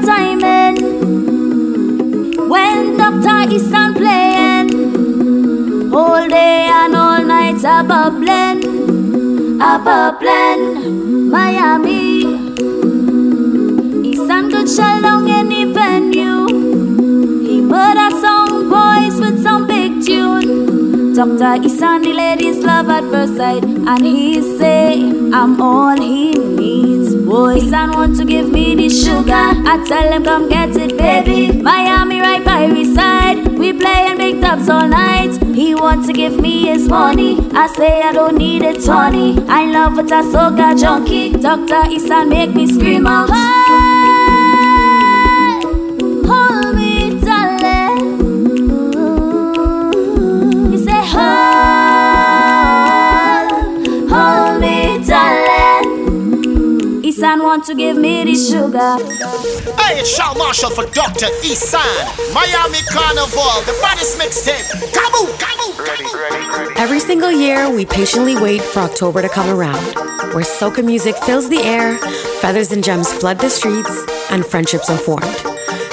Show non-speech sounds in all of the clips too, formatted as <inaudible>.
no timing. When Dr. Isan playing, all day and all night a bubbling, a bubbling, Miami. Isan could shell down any venue. Dr. Isan, the ladies love at first sight, and he say I'm all he needs. Boy, son want to give me the sugar. I tell him come get it, baby. Miami right by his side. We playing big tubs all night. He want to give me his money. I say I don't need it, Tony. I love what I soca junkie. Dr. Isan make me scream out. Isan want to give me the sugar. Hey, it's Shaw Marshall for Dr. Isan. Miami Carnival, the baddest mixtape. Kaboom, kaboom, kaboom. Every single year, we patiently wait for October to come around, where soca music fills the air, feathers and gems flood the streets, and friendships are formed.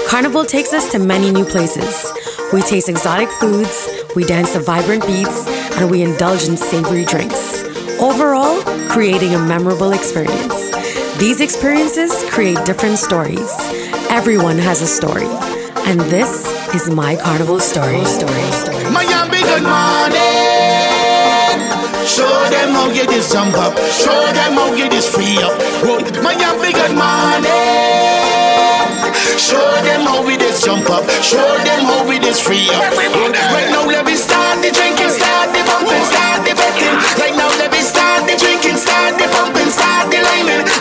Carnival takes us to many new places. We taste exotic foods, we dance to vibrant beats, and we indulge in savory drinks. Overall, creating a memorable experience. These experiences create different stories. Everyone has a story. And this is my carnival story. Story. Story. Miami, good morning. Show them how get this jump up. Show them how get this free up. Whoa. Miami, good morning. Show them how we this jump up. Show them how we this free up. Right now, let me start the drinking, start the bumping, start the betting. Right now,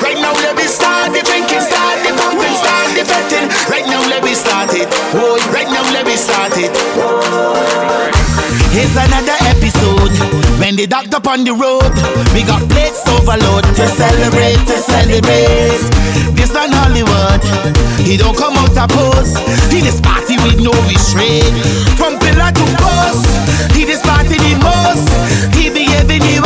Right now, let me start the drinking, start the bumping, start the betting. Right now, let me start it. Oh, right now, let me start it. Here's another episode when the doctor on the road. We got plates overload to celebrate, to celebrate. This on Hollywood, he don't come out a post. He this party with no restraint. From pillar to post, he this party the most. He behaving the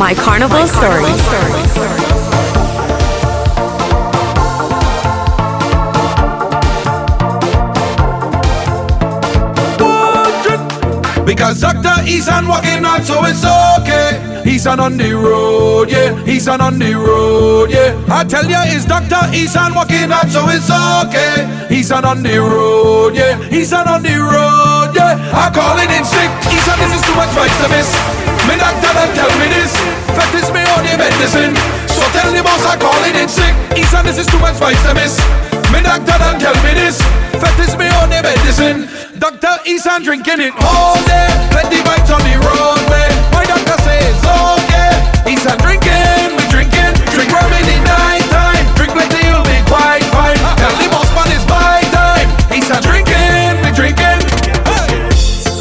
to you my carnival, story. Because Dr. Isan walking out, so it's okay. Isan on the road, yeah. Isan on the road, yeah. I tell ya, it's Dr. Isan walking out, so it's okay. Isan on the road, yeah. Isan on the road, yeah. I calling in sick. Isan, this is too much right to miss. Me doctor don't tell me this. The medicine. So tell the boss I calling in sick. Isan, this is too much right to miss. Me doctor don't tell me this. Fact is me on the medicine. Dr. Isan drinking it all day. Plenty bites on the roadway. My doctor says oh, okay. Isan drinking, we drinking. Drink rum in the night time. Drink plenty, you'll be quite fine. Tell the boss man it's my time. Isan drinking, we drinking.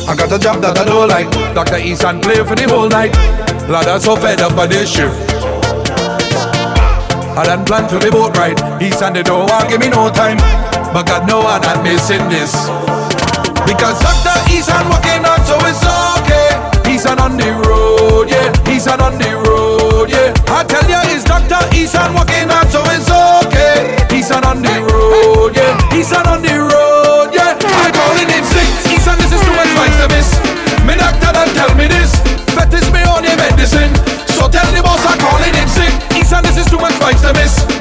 I got a job that I don't like. Dr. Isan play for the whole night. Lord, I'm so fed up by this shift. I done plan for the boat ride. Isan they don't want give me no time. But God know I'm not missing this. Because Dr. Isan walking out, so it's okay. Isan on the road, yeah. Isan on the road, yeah. I tell ya, it's Dr. Isan walking out, so it's okay. Isan on the road, yeah. Isan on the road, yeah. I calling in sick. Isan, this is too much vice to miss. Me doctor don't tell me this. Fet is me on So tell the boss I'm calling in sick. Isan, this is too much vice to miss.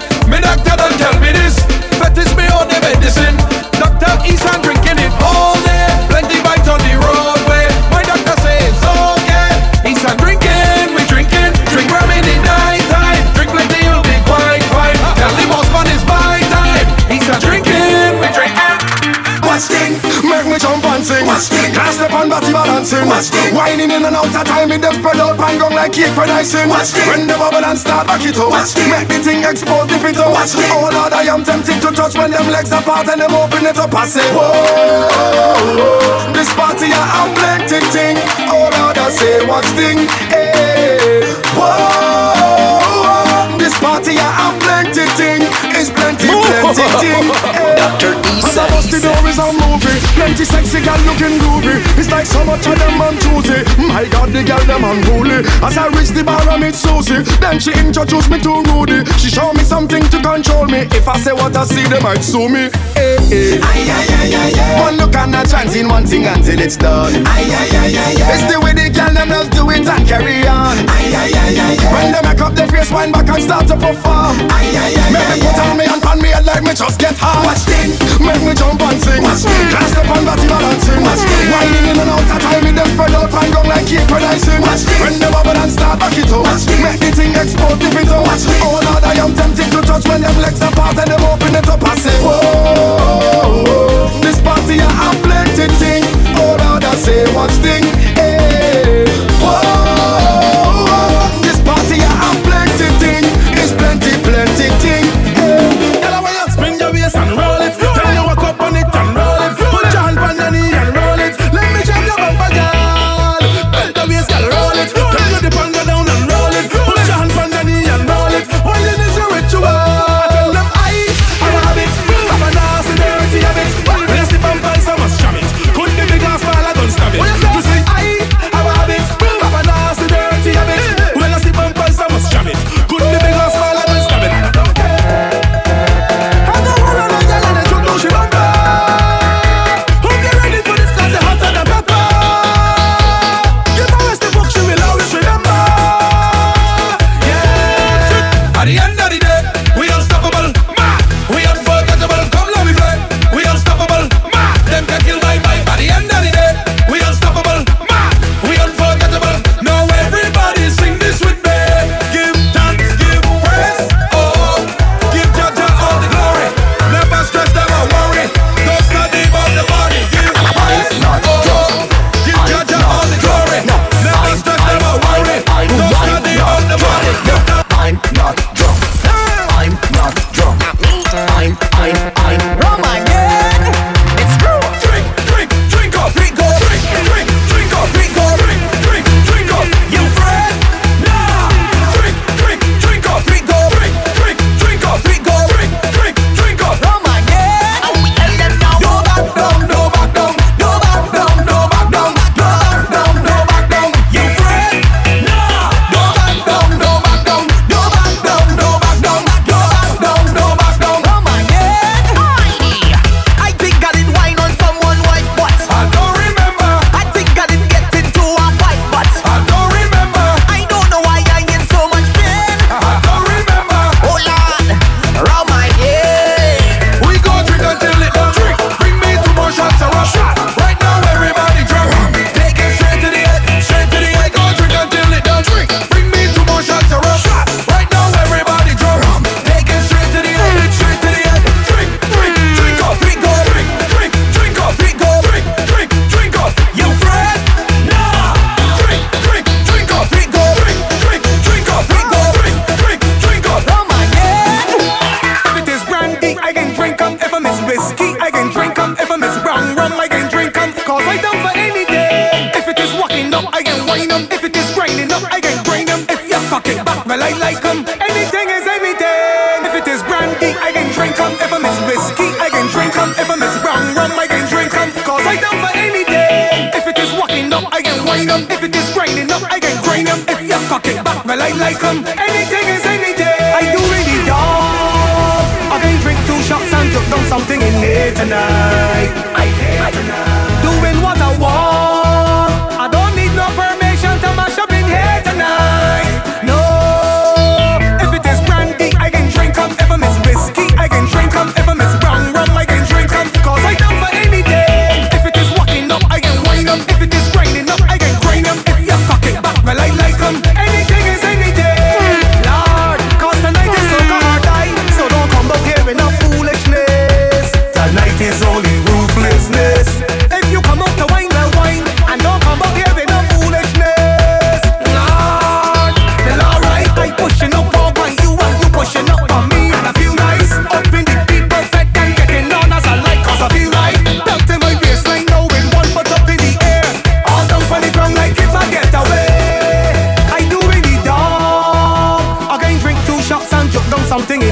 dancing. Watch this. Whining in and out of time, it them spread out and gone like cake for icing. Watch this. When the bubble and start back it up. Watch this. Make the thing expose. if it up. Watch this. Oh Lord, I am tempted to touch when them legs apart and them open it up. I say, whoa, whoa, whoa. this party I am blank ting ting. Oh Lord, I say, watch thing. Hey, whoa, whoa, this party I am blank ting ting. It's plenty ting Dr. Eastside. I bust the door is a movie. Plenty sexy girl looking groovy. It's like so much of them on Tuesday. My God, the girl them unruly. As I reach the bar, I meet Susie. Then she introduced me to Rudy. She show me something to control me. If I say what I see, they might sue me. Eh, eh. Hey, hey. Aye, aye, aye, aye, aye. One look and a chance in one thing until it's done. Aye, aye, aye, aye, aye. It's the way the girl them just do it and carry on. Aye, aye, aye, aye, aye. When they make up their face, wind back and start to perform. Aye, aye, aye, Make aye, me put on me and pan me headline like me just get hard. Watch thing, make me jump and sing. Watch thing, can't step on body balancing. Watch thing, winding in and out of time, me them spread out and gone like keep dancing. Watch thing, when the bubble and start back it up. Watch thing, make the thing explode if it out. Watch thing, oh Lord, I am tempted to touch when them legs apart and them open it up I say, whoa, this party I have plenty thing. Oh Lord, I say watch thing.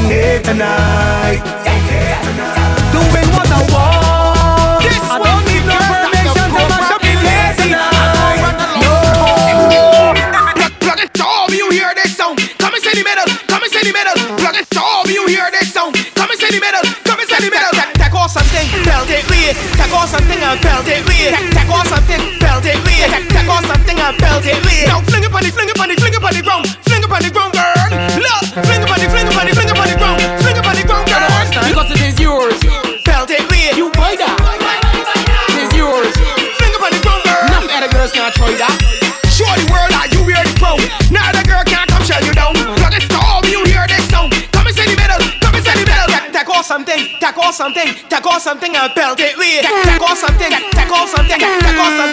Here tonight. Doing what I want. I don't need no permission to mash up in here tonight. No. Plug it all, you hear sound. Come and say the come and say the middle. Plug it all, you hear sound. Come and say the come and say the. Take off something, belt it way. Take off something and belt it way. Take off something, something, take off something and belt it way. Take, off something, take off something, take off something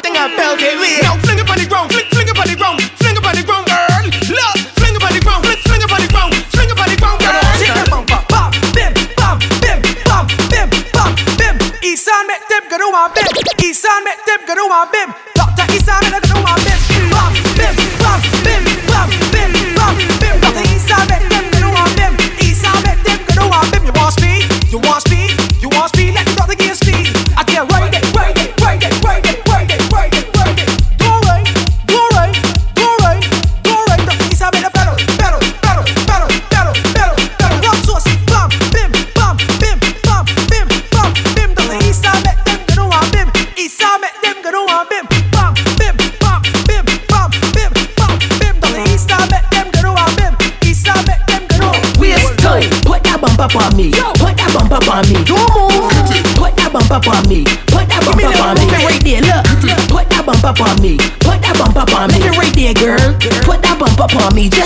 up on me. Put that bump up on me. Right there, look. Put that bump up on me. Put that bump up on me. Right there, girl. Put that bump up on me. Just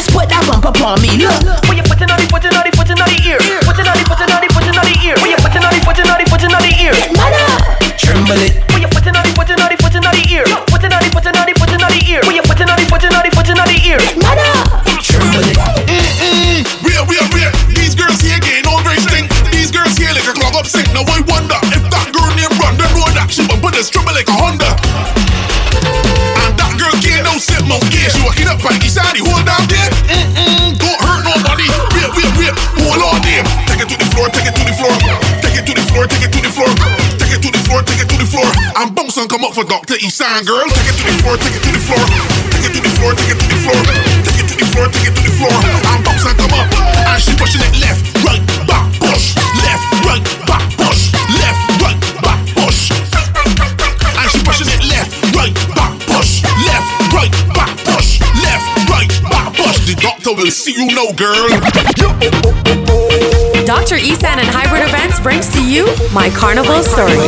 Dr. Isan, girl. Take it to the floor, take it to the floor. Take it to the floor, take it to the floor. Take it to the floor, take it to the floor. And bounce and come up. And she pushing it left, right, back, push. Left, right, back, push. Left, right, back, push. And she pushing it left, right, back, push. Left, right, back, push. Left, right, back, push. The doctor will see you now, girl. Dr. Isan and Hybrid Events brings to you my carnival story.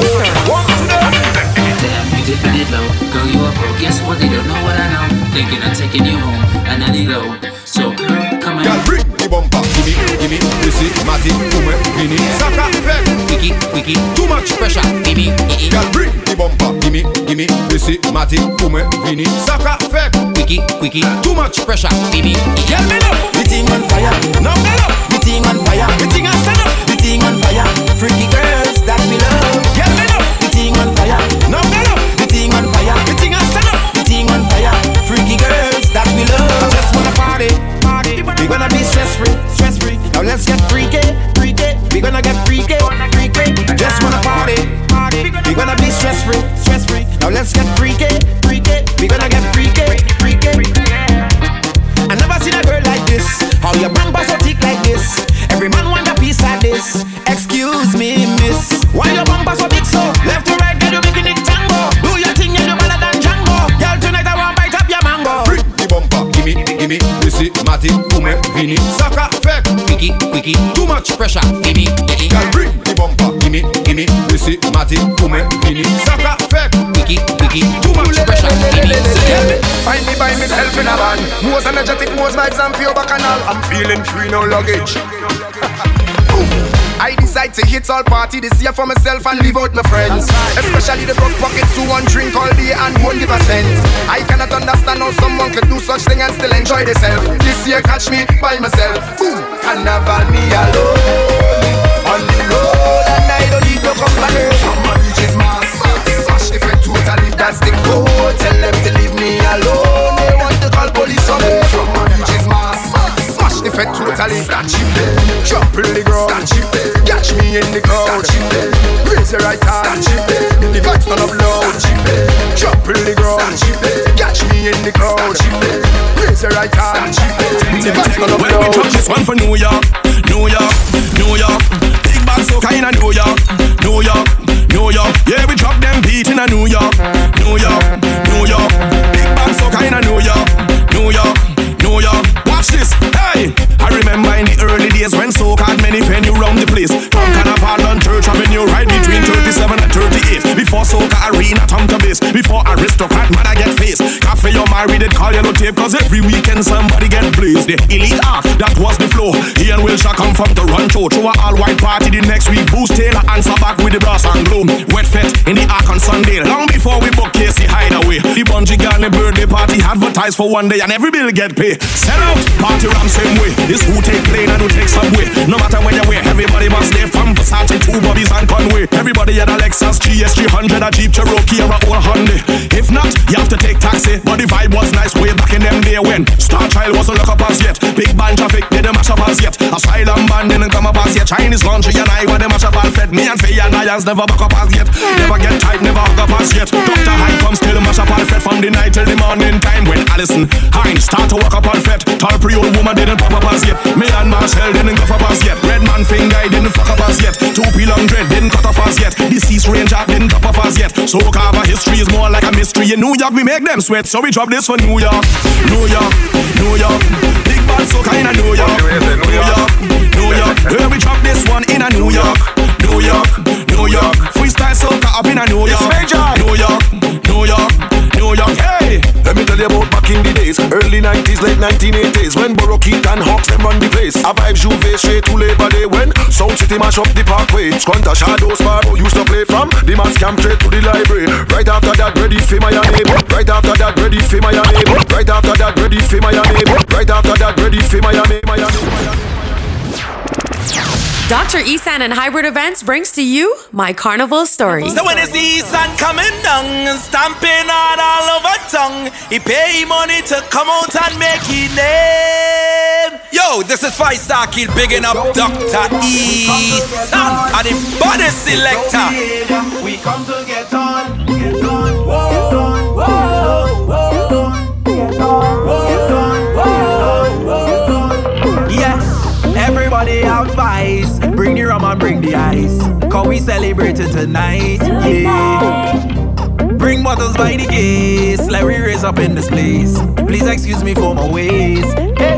Damn, you dipping it low. Girl, you are broke. Guess what? They don't know what I know. Thinking of taking you home, and I need low. So, girl, come on. Girl, bring the bumper. Gimme, gimme, Missy, Matty, Kume, Vini, Saka, Fek. Wiki, wiki, Too much pressure. Bibi, Girl, bring the bumper. Gimme, gimme, Missy, Matty, Kume, Vini, Saka, Fek. wiki, wiki, Too much pressure. Bibi, Girl, me up. The thing on fire. Now me up. The thing on fire. The thing I stand up. The thing on fire. Freaky girls that we love. Girl, me up. The thing on fire. Now me up. Gonna be stress free, stress free. Now let's get freaky, freaky. We gonna get freaky, freaky. Just wanna party, party. We gonna be stress free, stress free. Now let's get freaky, freaky. We gonna get freaky, freaky. I never seen a girl like this. How your bumper so thick like this? Every man want a piece like this. Excuse me, miss. Why your bumper so big Vini, Saka, Fek. wiki, wiki, Too much pressure. Bibi, Girl, bring the bumper. Gimme, gimme, Missy, Matty, Kume, Vini, Saka, Fek. wiki, wiki, too much pressure. Bibi, Find me by myself in a van. Most energetic, most vibes and pure bacchanal. I'm feeling free, no luggage. I decide to hit all party this year for myself and leave out my friends. Especially the broke pockets who want drink all day and won't give a cent. I cannot understand how someone could do such thing and still enjoy themselves. This year catch me by myself. Boom, carnival me alone on the road and I don't need no company. Someone reaches mass, smash the fed totally. That's the code. Tell them to leave me alone. They want to call police on me. Someone mass, smash the fed totally. Trample the ground. Catch me in the crowd. Raise your right hand. The vibes turn up loud. Trample the ground. Catch me in the crowd. Raise your right hand. The vibes turn up loud. When we drop this one for New York, New York, New York. Big band so kinda New York, New York, Married, it call yellow tape. Cause every weekend somebody get blazed. The elite arc, that was the flow. He and Wilshire come from Toronto. Throw a all white party the next week. Boost Taylor answer back with the brass and glow. Wet fet in the arc on Sunday. Long Hideaway. The birthday party advertised for one day and every bill get paid. Sell out, party ram same way. This who take plane and who take subway. No matter where you wear, everybody must stay from Versace two Bobby's and Conway. Everybody had a Lexus GS 300, a Jeep Cherokee or a old Hyundai. If not, you have to take taxi. But the vibe was nice way back in them day when Star Child wasn't look up as yet. Big band traffic didn't mash up as yet. Asylum band didn't come up as yet. Chinese laundry and I were the mash up all fed. Me and Faye and Lions never back up as yet. Never get tight, never hug up as yet. Dr. High comes still mash up all fed from the night till the morning time when Alison Hinds start to walk up on fed. Tall pre old woman didn't pop up as yet. Me and Marcel didn't go up as yet. Red man finger didn't fuck up as yet. Two P long dread didn't cut off as yet. Deceased ranger didn't top up as yet. So cover history is more like a mystery. In New York we make them sweat, so we drop this for New York, New York, New York. Big bad so kinda New York, New York, New York. Where we drop this one in a New York, New York, New York. Freestyle soca up in a New York, New York, New York, New York. Hey. Let me tell you about back in the days, early 90s, late 1980s, when Borough and Hawks them run the place. A vibe Juve straight to Labor Day when Sound City mash up the parkway. Squanta Shadow Sparrow used to play from the mass camp straight to the library. Right after that, ready for Miami. Right after that, ready for Miami. Right after that, ready for Miami. Right after that, ready for Miami. Miami. Dr. Isan and Hybrid Events brings to you my carnival story. So when you see sun coming down and stamping on all over tongue, he pay money to come out and make his name. Yo, this is Five Star Kid bigging up Dr. E. Sun and the body selector. We come to get on, get on, whoa, whoa, whoa, get on, whoa, whoa, whoa. Yeah, everybody have vice. Bring the rum and bring the ice. Cause we celebrating tonight. Yeah. Bring bottles by the case. Let we raise up in this place. Please excuse me for my ways. Hey,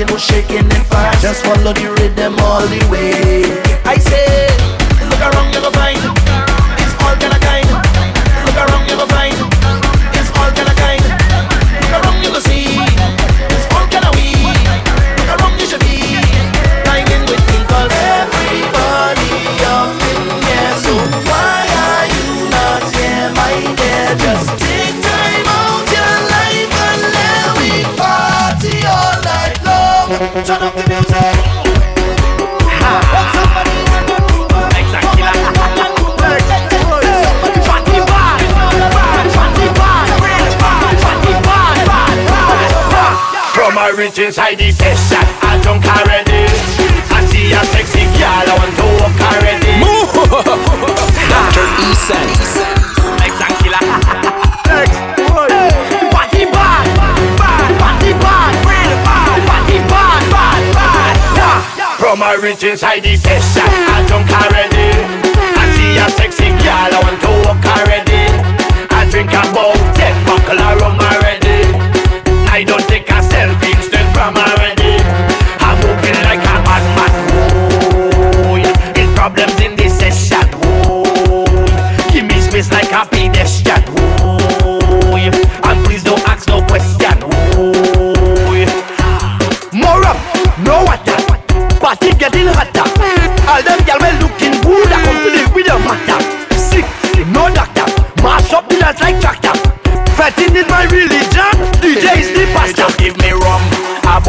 it was shaking and fast. Just follow the rhythm all the way. rich inside the session. I drunk already. I see a sexy girl, I want to walk already. Doctor Eason. Like that killer. Party bad, bad, party bad, real bad, party bad, bad, bad. From my rich inside the session. I drunk already. I see a sexy girl, I want to walk already. I drink about ten buckle of rum already. I don't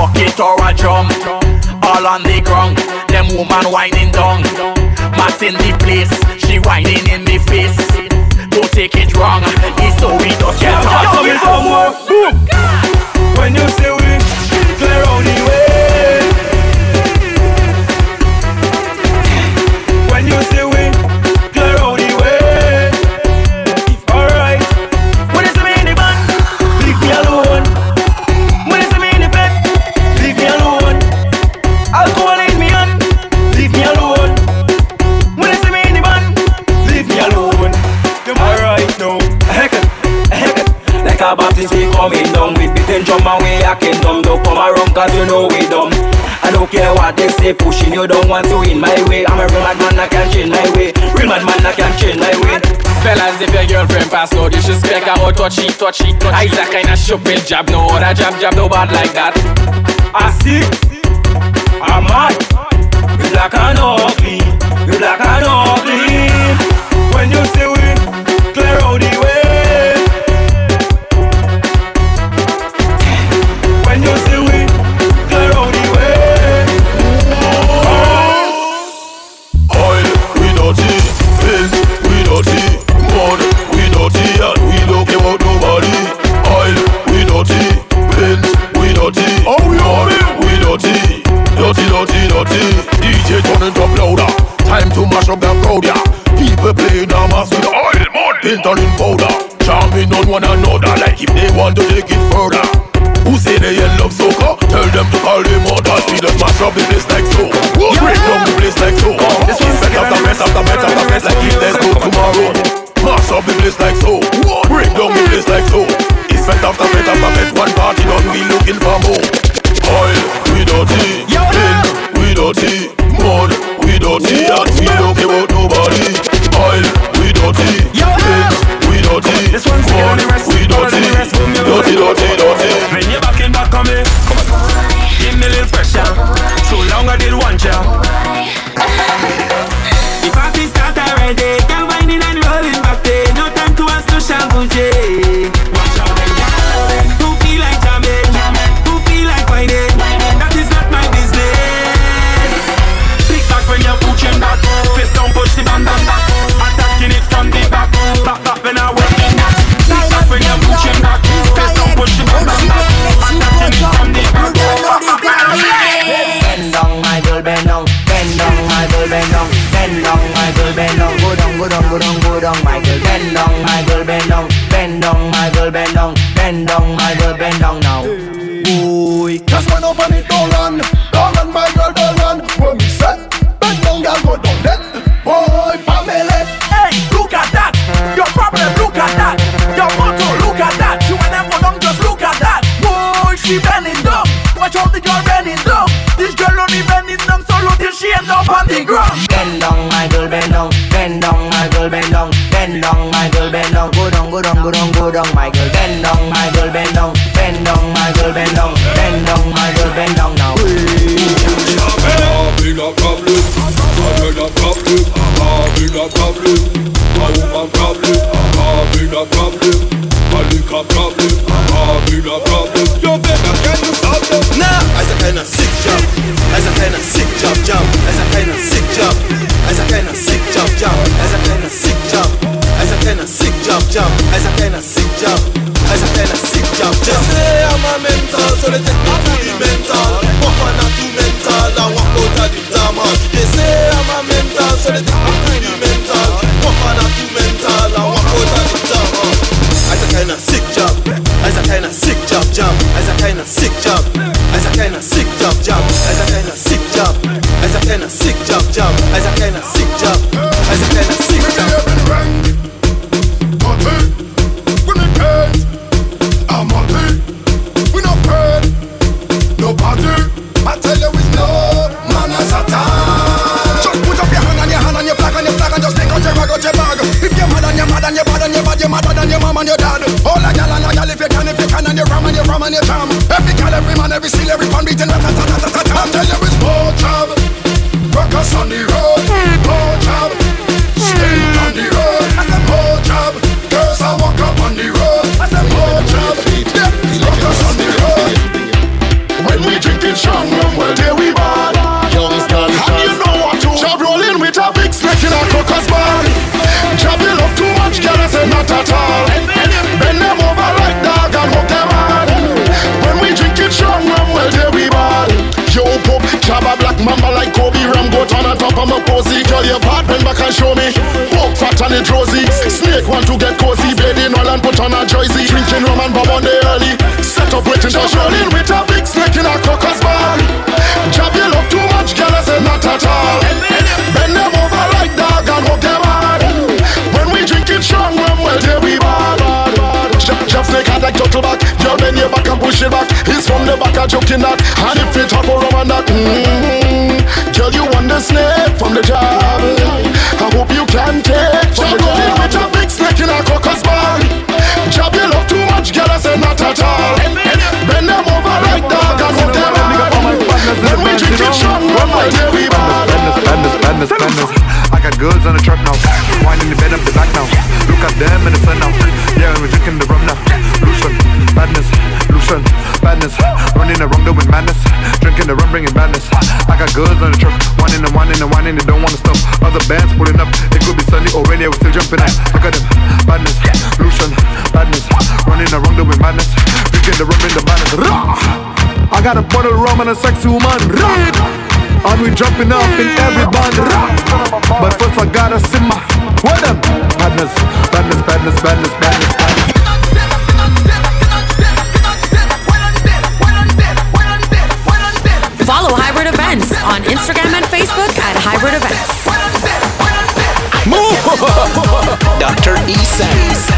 bucket or a drum. All on the ground, them woman whining down. Mass in the place, she whining in the face. Don't take it wrong, it's so we just get out. Yo, yo, yo, touchy, touchy, touchy. I that kind of stupid job, no other job, job, no bad like that. I see, I'm mad. You black and ugly, you black and ugly. When you see we empty. DJ turn it up louder. Time to mash up the crowd, yeah. People playing a mass with oil, mud, filter in powder. Charming on one another, like if they want to take it further. Who say they ain't love so? Tell them to call them mother. We just mash up the place like so. Break down the place like so. It's this one's set after mess after mess after mess like if there's no tomorrow. Mash up the place like so. Break down the place like so. It's fet after fet after fet. One party done, we looking for more. Oil, we dirty. Yo, dirty. Mud, we dirty. And we don't care about nobody. Oil, we dirty. Eggs, we dirty. This one's Mud, we dirty. Dirty, dirty, dirty. go down, go down, Michael bend down, my bend down, bend down, bend down, bend down, my bend down now. Uy, just run up on it down. Just snake her like turtle back. Girl bend your back and push it back. He's from the back I joking that. And if it hop around that mm-hmm. Girl you want the snake from the job I hope you can take from Jab the job with a big snake in a crocus bag. Job you love too much girl I say not at all Bend them over like dog and hook them on When we drink it strong we ball Badness, badness, badness. I got goods on the truck now. Wine in the bed up the back now. Look at them in the sun now. Yeah, we're drinking the rum now. Badness, Lucian, badness. Running around doing madness. Drinking the rum, bringing badness. I got goods on the truck. One in the one in they don't wanna stop. Other bands pulling up. It could be sunny or rainy, we're still jumping out. Look at them, badness, Lucian, badness. Running around doing madness. Drinking the rum, bringing the madness. I got a bottle of rum and a sexy woman. And we jumping up in every band But first I gotta simmer What them? Badness, badness, badness, badness, badness, badness Instagram and Facebook at Hybrid Events. <laughs> Dr. Esan.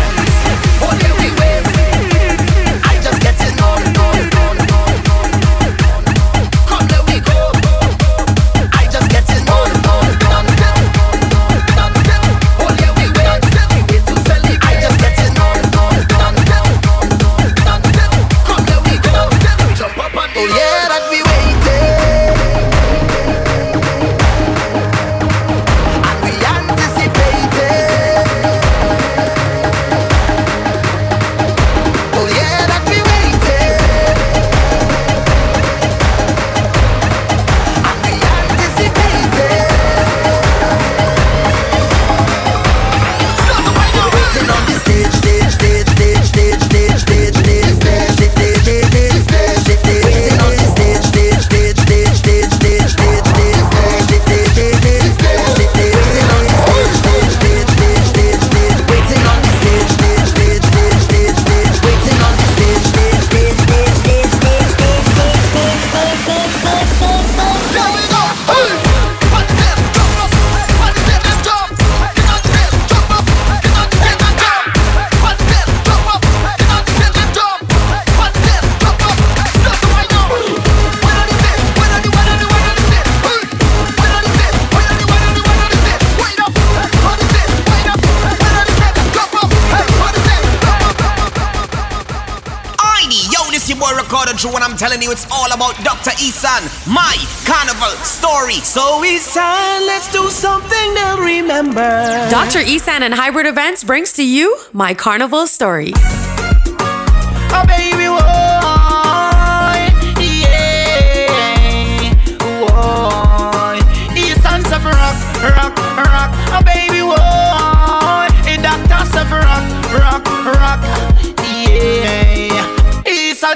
True when I'm telling you it's all about Dr. Isan, my carnival story. So Isan, let's do something they'll remember. Dr. Isan and Hybrid Events brings to you My Carnival Story.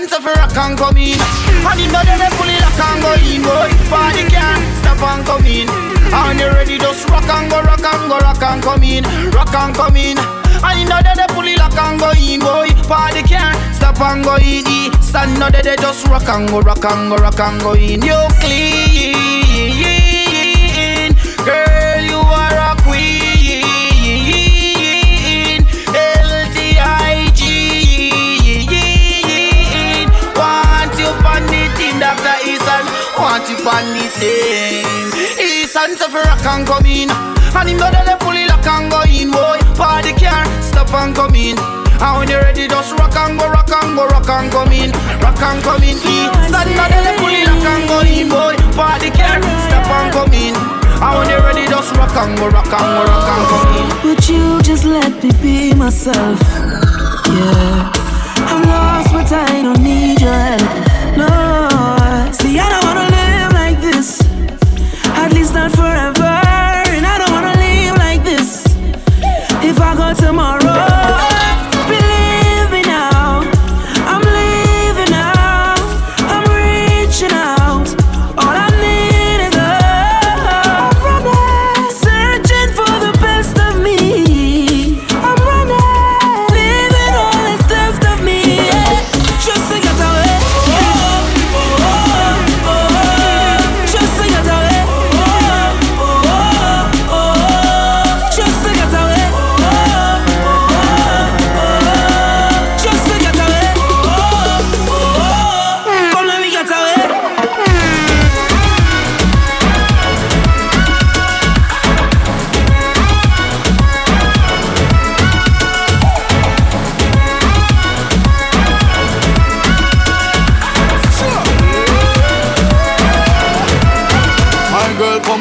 East and rock and come in, and you know pull it lock and go in, boy. Party can't stop and come in. And you ready, just rock and go, rock and go, rock and come in, rock and come in. And you know that they pull it lock and go in, boy. Party can't stop and go in. Stand now that they just rock and go, rock and go, rock and go in. You clean, you on the team. Eason, so for rock and come in. And him know that they pull it lock and go in, boy. Party can't stop and come in. And when you're ready, just rock and go, rock and go, rock and come in, rock and come in. East and now they pull it lock and go in, boy. Party can't stop and come in. And when you're ready, just rock and go, rock and go, rock and come in. Would you just let me be myself? Yeah. I'm lost, but I don't need your help. No. See, I don't wanna forever. And I don't wanna live like this. If I go tomorrow,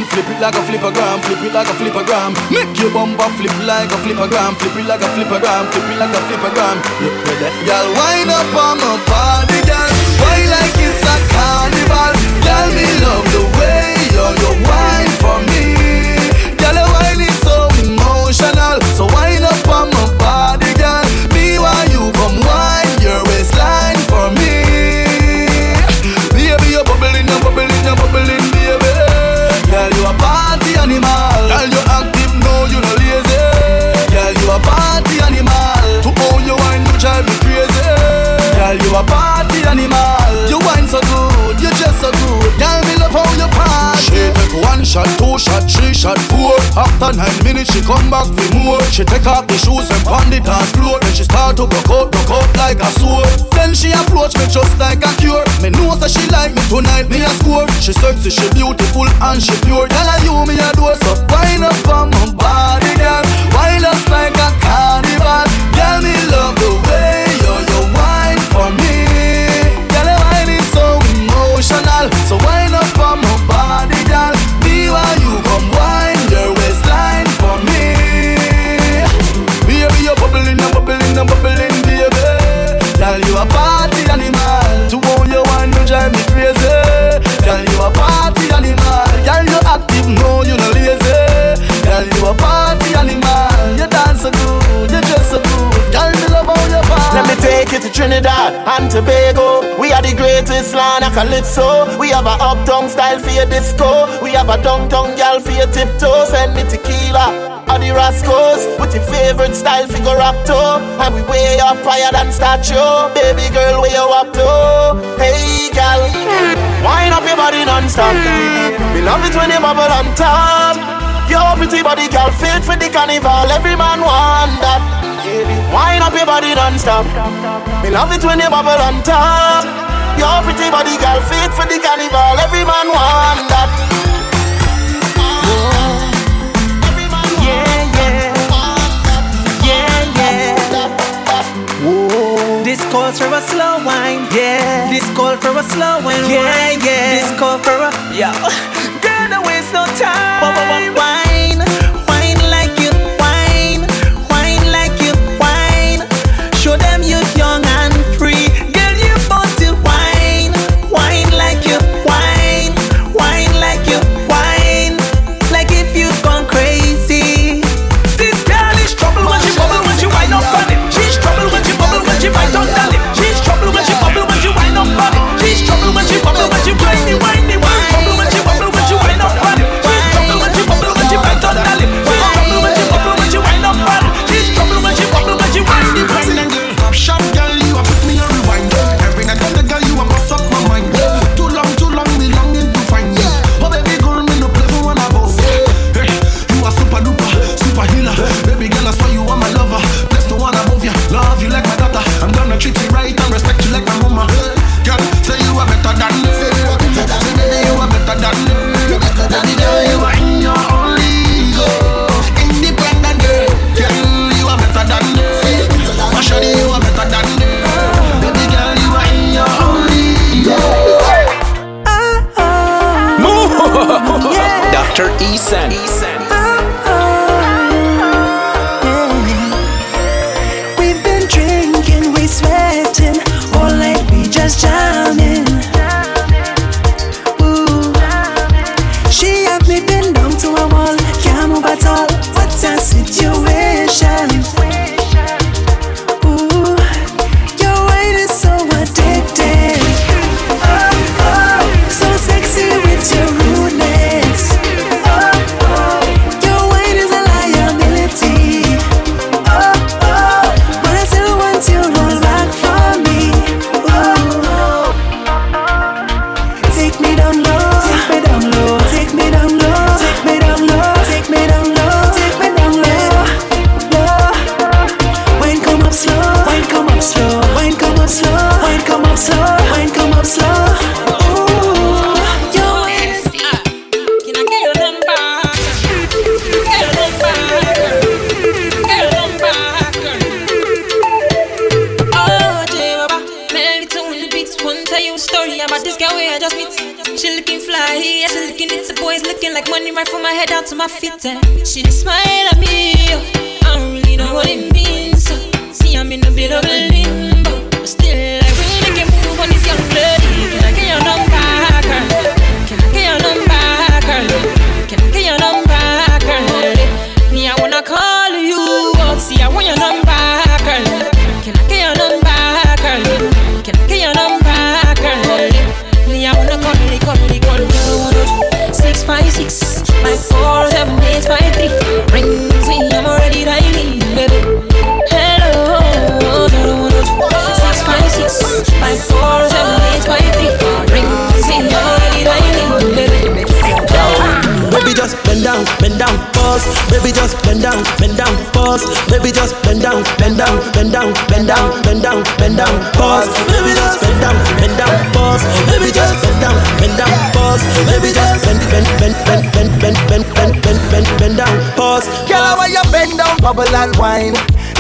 it like a flippergram, flip it like a flippergram. Make your bumper flip like a flippergram, flip it like a flippergram, flip it like a flippergram. Y'all wind up on my body, girl. Why like it's a carnival? Girl, me love the way you you wine a party animal. You wine so good, you just so good. Girl, me love how you party. She take one shot, two shot, three shot, four. After nine minutes, she come back for more. She take off the shoes and pound the dance floor. Then she start to broke out, broke out like a sword. Then she approach me just like a cure. Me know that she like me tonight, me a score. She sexy, she beautiful and she pure. Girl, I you me a do so. Wind up on my body, girl. Wind us like a carnival. Girl, me love Trinidad and Tobago. We are the greatest land of calypso. We have a uptown style for your disco. We have a downtown gal for your tiptoes. Send me tequila or the Rascals with your favorite style for go rock to. And we way up higher than statue. Baby girl, where you up to? Hey gal, wind up your body non-stop. Me love it when you bubble on top. Your pretty body, girl, fit for the carnival. Every man want that. Wind up your body non-stop. Me love it when you bubble on top. Your pretty body, girl, fit for the carnival. Every man want that. Yeah, yeah. Yeah, yeah. This calls for a slow wine. Yeah. This calls for a slow wine. Yeah, yeah. This calls for a yo. <laughs> Girl, don't waste no time.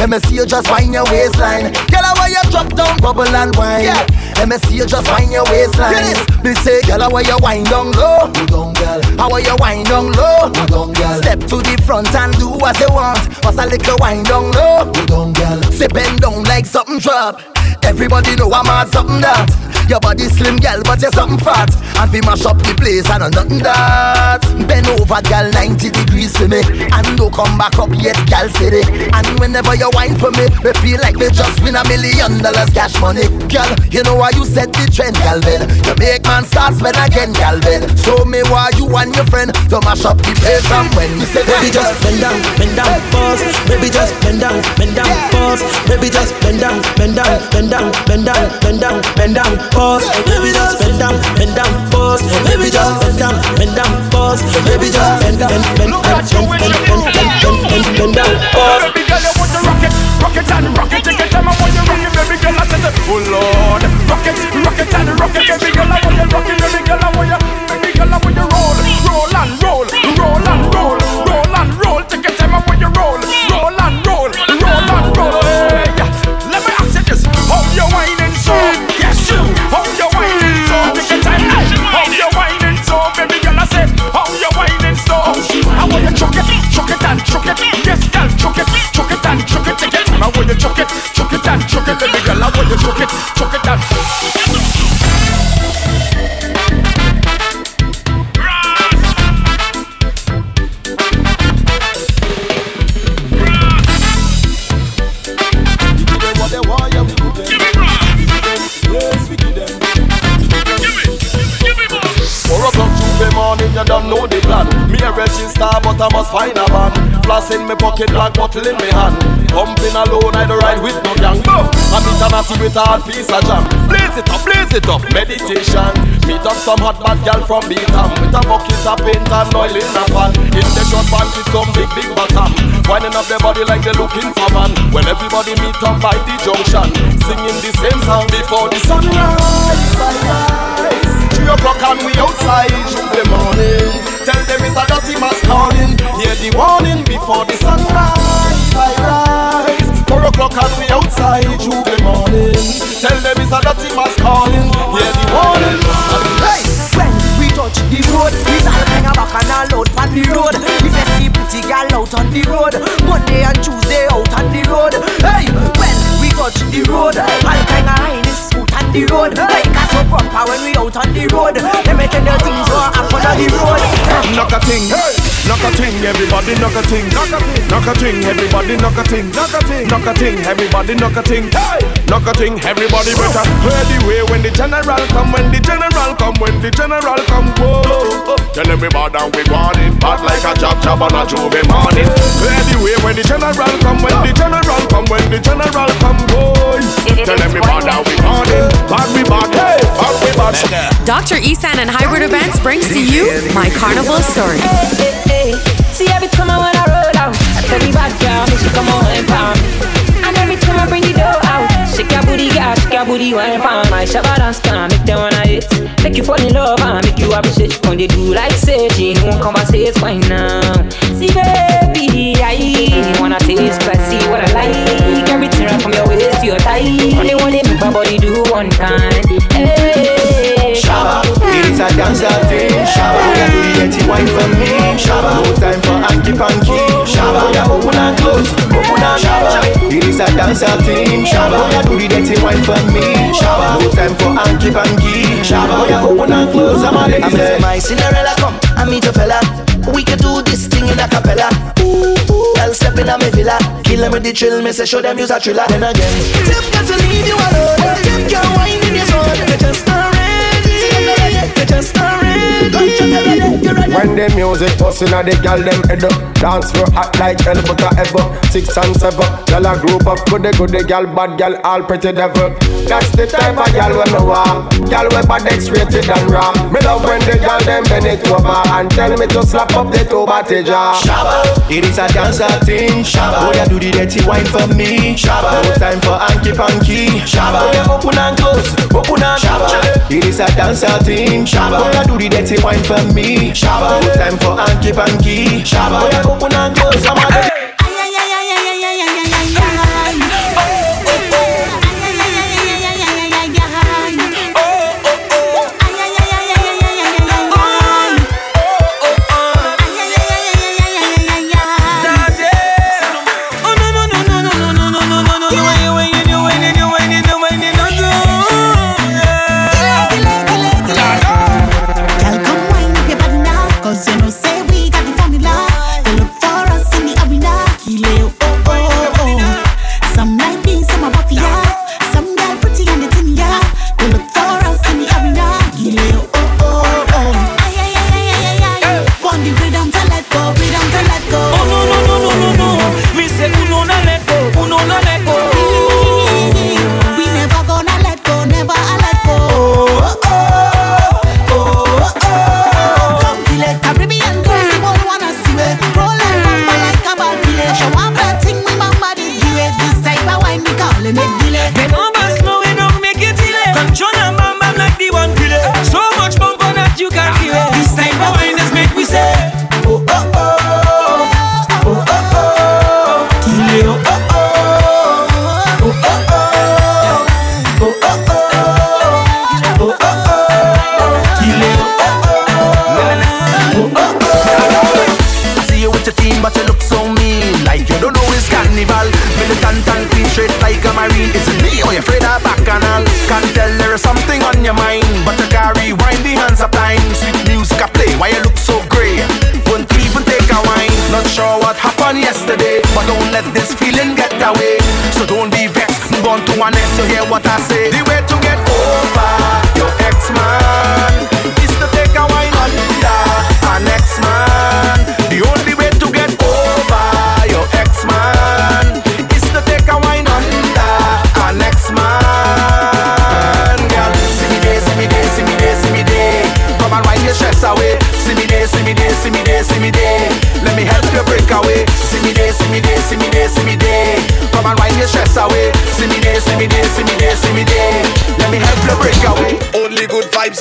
Let me see you just wind your waistline. Girl, why you drop down, bubble and wine? Let me see you just wind your waistline. Me say, girl, why you wind down low? You down, girl. How are you wind down low? You down, girl. Step to the front and do what you want. What's a little wind down low? You down, girl. Say bend down like something drop. Everybody know I'm at something that. Your body slim, girl, but you're something fat. And we mash up the place, I know nothing that. Bend over, girl, 90 degrees for me. And don't come back up yet, girl, steady. And whenever you whine for me, me feel like me just win a million dollars cash money. Girl, you know why you set the trend, girl. You make man start spend again, girl, Ben. So me why you and your friend to mash up the place and when me say, Baby just bend down, bend down, pause. Baby just bend down, bend down, pause. Baby just bend down, bend down, bend down, bend down, bend down, bend down, pause. Baby, just bend down, bend down, pause. Baby, just bend down, bend down, pause. Baby, just bend down, bend down, bend down, bend down, bend down, bend down, pause. Baby, girl, you want the rocket, rocket and rocket. Take your time, I want you real, baby girl. I said, oh Lord, rocket, rocket and rocket. Baby girl, I want you rocking. baby girl, I want you, baby girl, I want you roll, roll and roll, roll and roll, roll and roll. Take your time, I want you roll. Chuck it, and chuck it. Yes, girl, chuck it, chuck it and chuck it. Time. I want you chuck it, chuck it and chuck it, baby girl. I want you chuck it, chuck it and. A register, but I must find a van. Floss in me pocket, black bottle in me hand. Pumping alone, I don't ride with no gang. No, I meet a with a hard piece of jam. Blaze it up, blaze it up, meditation. Meet up some hot bad gal from Beatam with a bucket of paint and oil in a pan. In the short pants with some big big bottom. Winding up their body like they're looking for man. When everybody meet up by the junction, singing the same song before the sunrise. sunrise. Three o'clock and we outside in the morning. Tell them it's a dirty mass calling. Hear the warning before the sunrise. I rise. Four o'clock and we outside in the morning. Tell them it's a dirty mass calling. Hear the warning. Hey, when we touch the road, we all hang back and all out on the road. If you see pretty gal out on the road, Monday and Tuesday out on the road. Hey, when we touch the road, all kind highness out on the road. Like a so proper when we out on the road. Let me tell you things what happen on the road. Knock a thing, knock a thing, everybody knock a thing, knock a thing, knock a thing, everybody knock a thing, knock a thing, knock a thing, everybody knock a thing, knock a thing, everybody better clear the way when the general come, when the general come, when the general come, whoa. Tell everybody we want it, bad like a job job on a J'ouvert morning. Clear the way when the general come, when the general come, when the general come, whoa. Tell everybody we want it, bad we bad, hey, bad we bad. Dr. Isan and Hybrid Events brings to you My Carnival Story. Hey, hey. See every time I wanna roll out, I tell the bad girl, make she come on and pound. And every time I bring the dough out, shake your booty, girl, shake your booty, wine pound. My shabba dance can make them wanna hit, make you fall in love and make you appreciate. When they do like say she won't conversate, fine now. See baby, I wanna taste, but see what I like. Everything right from your waist to your thigh. Only one make my body do one kind. Hey, Shabba, it is a dancer thing. Shabba, we are doing it wine for me. Shabba, no time for hanky panky. Shabba, oh yeah, open and close, open and Shabba. It is a dancer team. Shabba, oh yeah, do the dirty wine for me. Shabba, no time for hanky panky. Shabba, oh yeah, open and close. I'm a lady. I'm my Cinderella come, I meet a fella. We can do this thing in a cappella. I'll step in a me villa. Kill them with the chill, me say show them use a thriller. Then again, Tim got to leave you alone. Tim can't wind in your. They just not When the music bustin' a the gal them head up. Dance for hot like hell but a ever. Six and seven Gal a group up. Goody goody gal Bad gal all pretty devil. That's the type of gal when me want. Gal we bad X-rated and raw. Me love when the gal them bend it over And tell me to slap up the two body jaw. Shabba, it is a dancer thing. Shabba, oh yeah, do the dirty wine for me. Shabba, no time for hanky panky. Shabba, oh yeah, open and close, open and Shabba, it is a dancer thing. Shabba, oh yeah, do the dirty wine for me. Shabba, time for hanky panky. Shabba, oh yeah, open and close. I'm a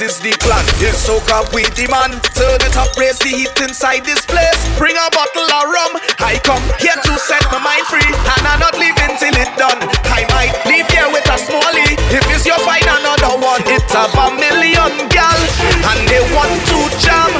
is the plan. It's so called we demand. Turn it up, raise the heat inside this place. Bring a bottle of rum. I come here to set my mind free, and I'm not leaving till it done. I might leave here with a smallie. If it's your find another one, it's a million gal, and they want to jam,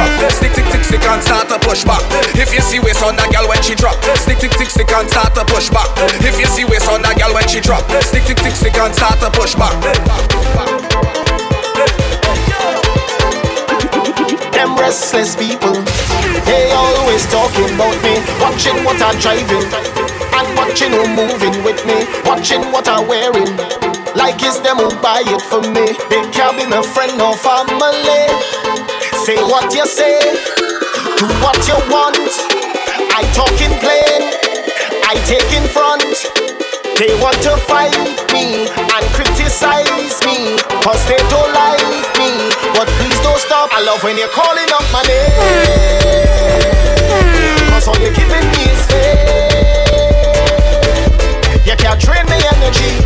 drop, stick, stick, stick, stick and start to push back. If you see waist on that gal when she drop, stick, stick, stick, stick and start to push back. If you see waist on that gal when she drop, stick, stick, stick, stick and start to push back. Them restless people, they always talking about me, watching what I'm driving, and watching who moving with me, watching what I'm wearing. Like it's them who buy it for me. They can't be my friend or family. Say what you say, do what you want. I talk in plain, I take in front. They want to fight me and criticize me, cause they don't like me. But please don't stop. I love when you're calling up my name. Cause all you're giving me is faith. You can't drain my energy,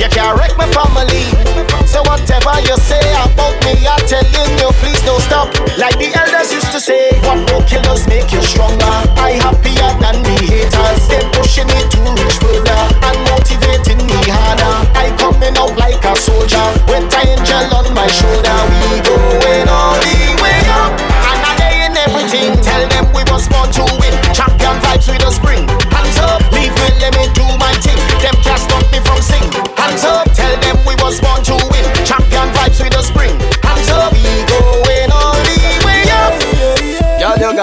you can't wreck my family. So whatever you say about me, I'm telling you, please don't stop. Like the elders used to say, what will kill us make you stronger. I happier than the haters. They pushing me to reach further and motivating me harder. I coming out like a soldier with an angel on my shoulder. We going all the way up, and I ain't everything. Tell them we was born to win. Champion vibes we just bring.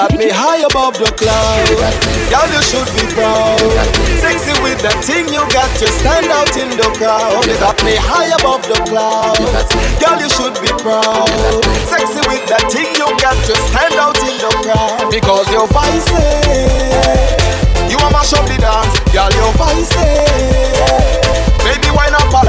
got me high above the clouds. Girl, you should be proud. Sexy with that thing you got, you stand out in the crowd. You got me high above the clouds. Girl, you should be proud. Sexy with that thing you got, you stand out in the crowd. Because your vice, you are mash up the dance. Girl, your vice, baby, why not?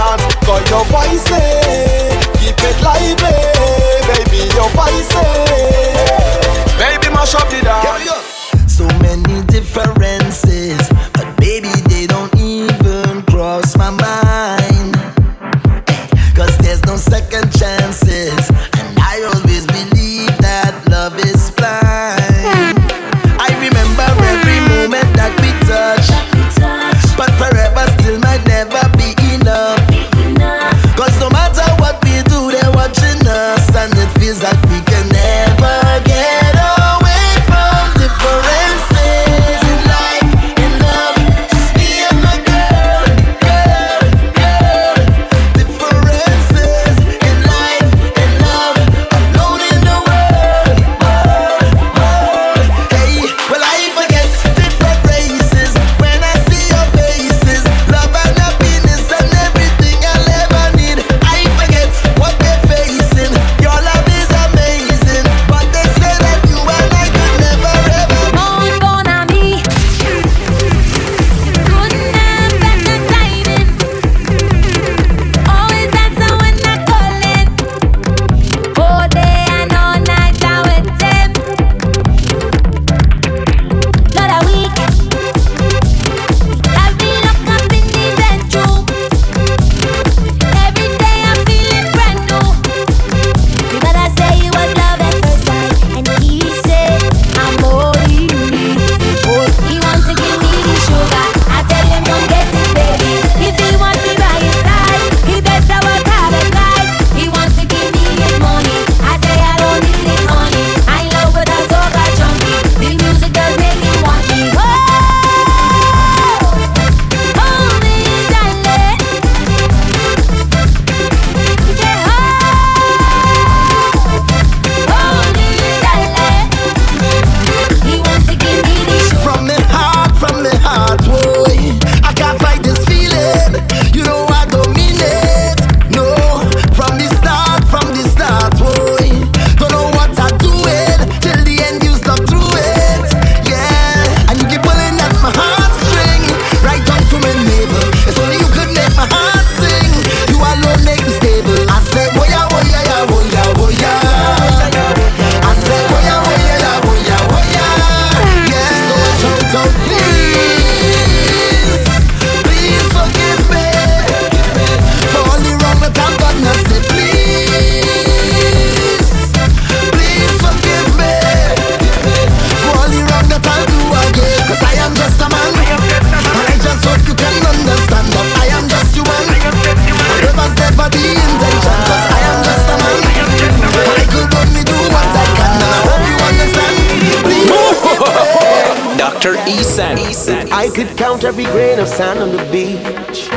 I could count every grain of sand on the beach.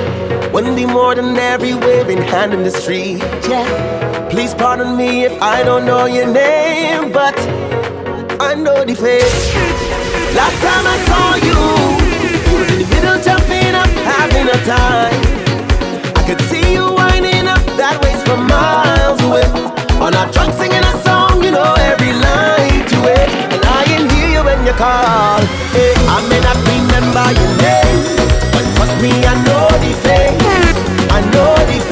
Wouldn't be more than every waving hand in the street. Yeah. Please pardon me if I don't know your name, but I know the face. Last time I saw you, was in the middle jumping up, having a time. I could see you winding up that way for miles away. On our trunk singing a you call. Hey, I may not remember your name, but trust me, I know the face. I know the face.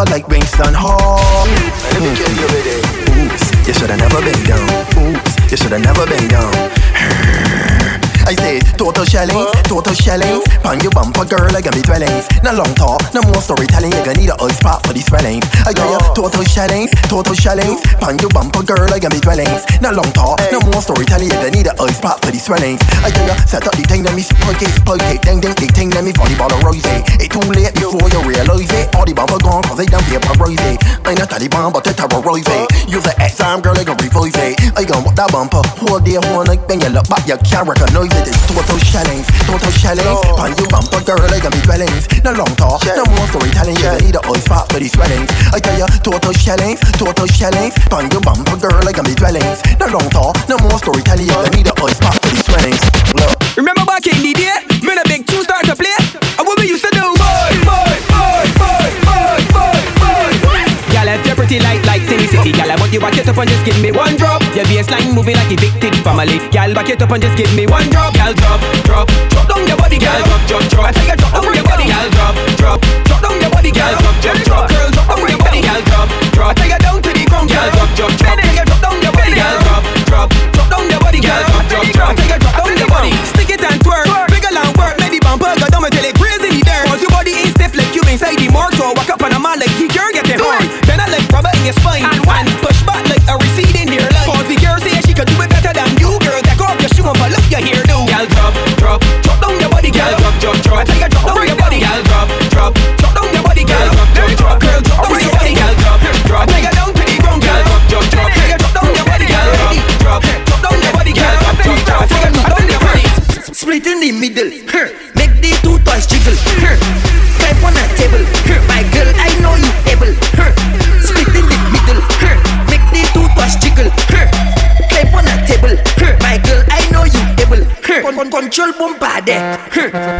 Bumper like Winston shelling, total shelling. Pan your bumper, girl, I got me dwellings. No long talk, no more storytelling. You gonna need a ice spot for these swellings. I tell you, total shelling, total shelling. Pan your bumper, girl, I got me dwellings. No long talk, no more storytelling. You gonna need a ice spot for these swellings. I tell you, set up the thing, let me spike it, spike it, ding ding, the thing, let me volleyball a rose. It too late before you realize it. All the bumper gone, cause they done vaporize it. I ain't a Taliban, but they terrorize it. Use an X-arm, girl, I gon' revive it. I gon' walk that bumper, whole day, whole night. When you look back, you can't recognize it. It's total shellings, total shellings. Pan you bumper, girl, I got me dwellings. No long talk, no more storytelling. You need a ice spot for these swellings. I tell you, total shellings, total shellings. Pan you bumper, girl, I got me dwellings. No long talk, no more storytelling. You need a ice spot for these swellings. Remember back in the day, when a big tune start City City, I want you back it up and just give me one drop. Your baseline moving like tit family. Girl, back it up and just give me one drop. Girl, drop, drop, drop down your body, girl, drop, drop, drop. I tell you, drop down your body, girl, drop, drop, drop down your body, girl, drop, drop, drop. Girl, drop down your body, girl, drop, drop. I tell you down to the ground, girl, drop, drop, drop. I tell you drop down your body, girl, drop, drop, drop down your body, girl, drop, drop, drop. I tell you drop down your body, stick it and twerk, wiggle and work, let the bumper go down until it crazy in the dirt. Cause your body ain't stiff like you inside the mortar. Walk up on a man like he girl get it hard. Then I like rubber in your spine middle, huh. make the two toys jiggle. Huh. Climb on a table, huh. my girl, I know you able. Huh. Split in the middle, huh. make the two toys jiggle. Huh. Climb on a table, huh. my girl, I know you able. Huh. Con- con- control bombade, huh.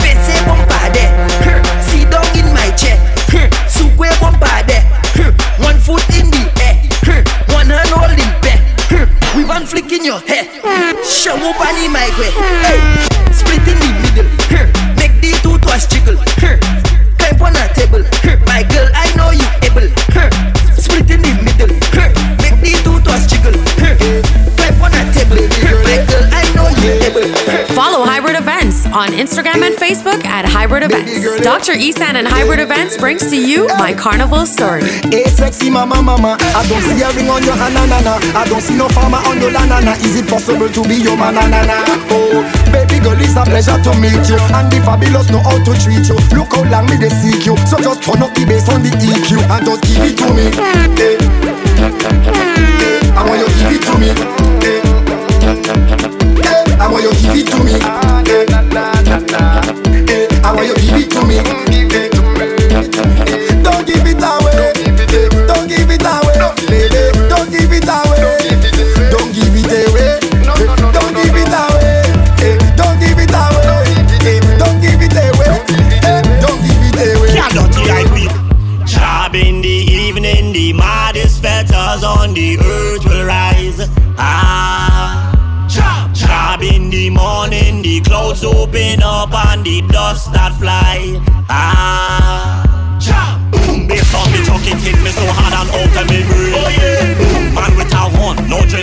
Hybrid Events. Dr. Isan and Hybrid Events brings to you my carnival story. Hey, sexy mama, mama. I don't see a ring on your hand, na, na, na. I don't see no farmer on your banana. Is it possible to be your man, na, na, na? Oh, baby girl, it's a pleasure to meet you. And the fabulous know how to treat you. Look how long me they seek you. So just turn up the bass on the EQ and just give it to me. Hey. Hey, I want you to give it to me. Hey. Hey, I want you to give it to me. Hey. Hey, I want you to me.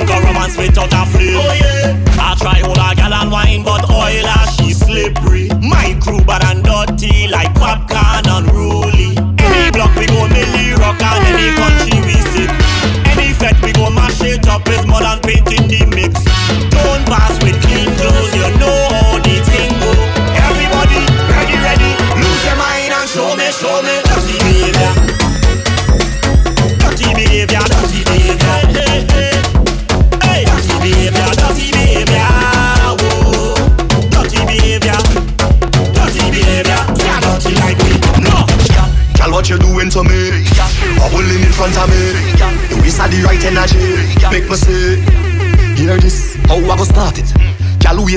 Or romance without a flame. Oh yeah. I try hold a gal and wine, but oil as she slippery. My crew bad and dirty like popcorn unruly. Any block we go milli rock and any country we sick. Any fete we go mash it up is more than paint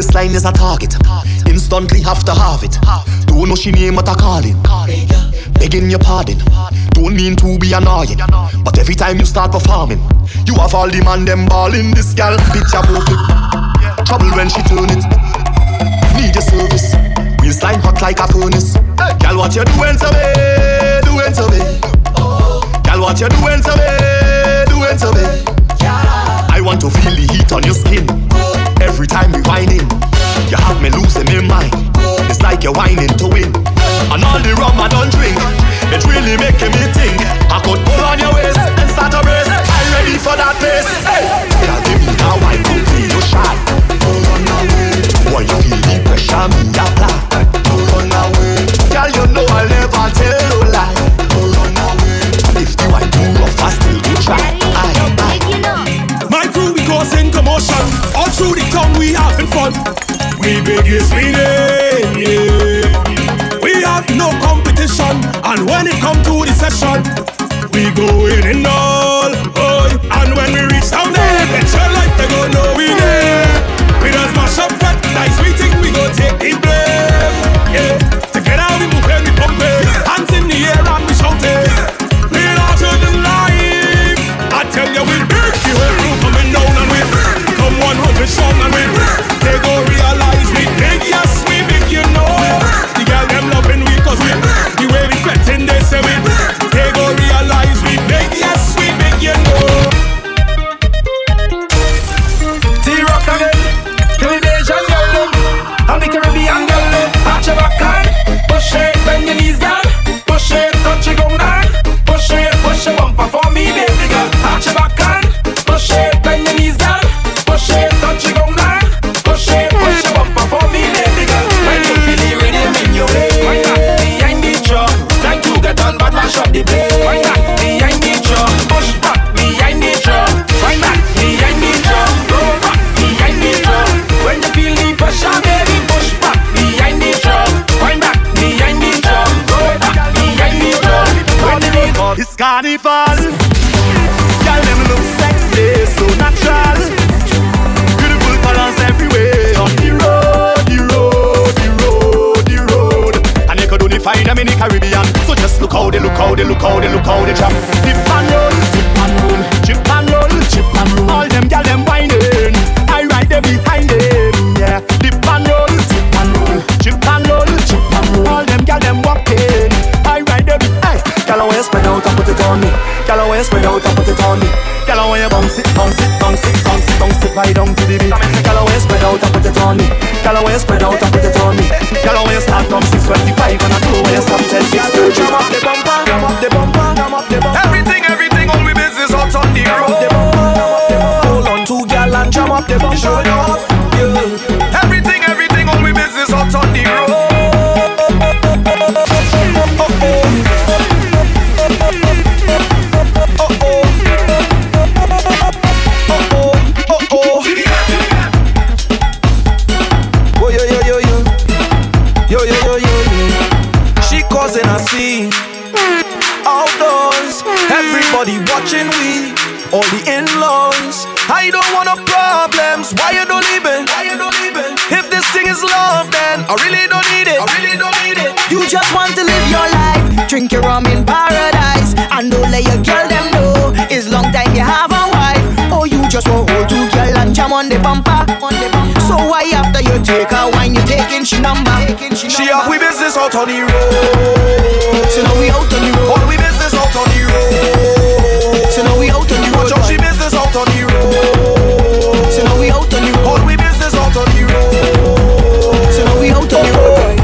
Gal waistline is a target. Instantly have to have it. Don't know she name what I call it. Begging your pardon. Don't mean to be annoying. But every time you start performing, you have all the man them balling. This girl, gal picture perfect. Trouble when she turn it. Need your service. Waistline hot like a furnace. Gal, what you doing to me? Doing to me? Gal, what you doing to me? Doing to me? I want to feel the heat on your skin. Every time we whining, you have me losing my mind. It's like you're whining to win. And all the rum I don't drink, it's really making me think. I could pull on your waist and start a race. I'm ready for that place. Hey, girl, give me that your shot. Don't run away. You feel the pressure me apply. Don't run away. Girl, you know I'll never tell lie. Don't run away. If still try. Through the town, we having fun. We biggest meaning, yeah. We have no competition, and when it come to the session, we go in and all. Oh, and when we reach down out on the road. So now we out on the road. All we business out on the road. So now we out on the road. Watch out, she business out on the road. So now we out on the road. All we business out on the road. So now we out on the road.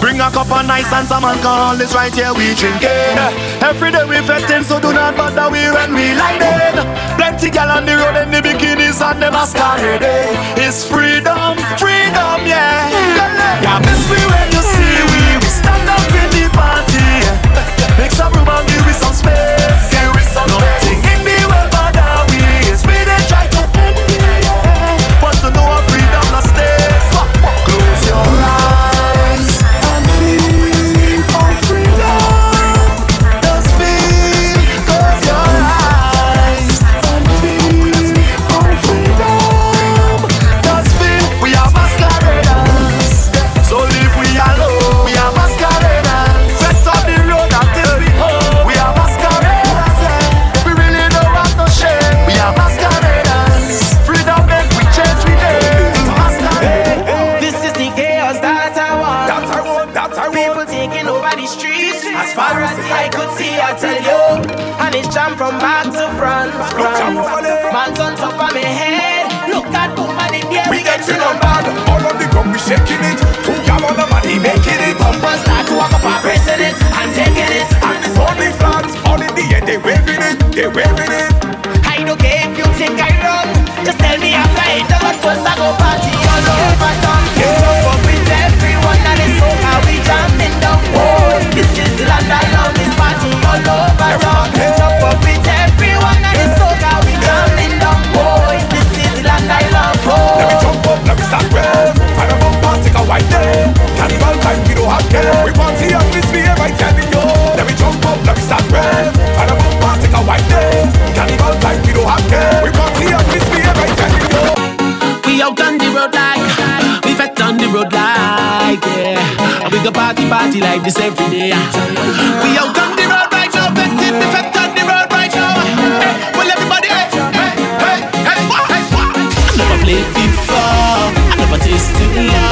Bring a cup of nice and some alcohol, it's right here we drinking. Every day we fetting, so do not bother we when we lighting. Plenty gal on the road in the bikinis and them masquerading. It's freedom, freedom, yeah. Yeah, miss me when you see we, we stand up in the party. Make some room and give me some space. Give me some Nothing the streets. As far as I could see, I tell you. And it's jam from back to front. front. Man's on top of my head. Look at woman in the We get it on bad. All on the ground, we shaking it. Two cam on the money, making it. Bumpers start to walk up and pressing it. And taking it. And it's on the flags. All in the air, they waving it. They waving it. I don't care if you think I run. Just tell me I'm right. The first I go party all over. Party like this every day We out on the road right now Vetting the vet on the road right now. Hey, Well everybody hey, hey, hey, hey, what, hey, what I never played before. I never tasted love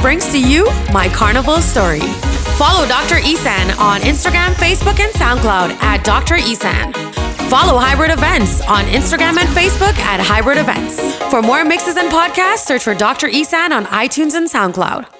brings to you My Carnival Story. Follow Dr. Isan on Instagram, Facebook, and SoundCloud at Dr. Isan. Follow Hybrid Events on Instagram and Facebook at Hybrid Events. For more mixes and podcasts, search for Dr. Isan on iTunes and SoundCloud.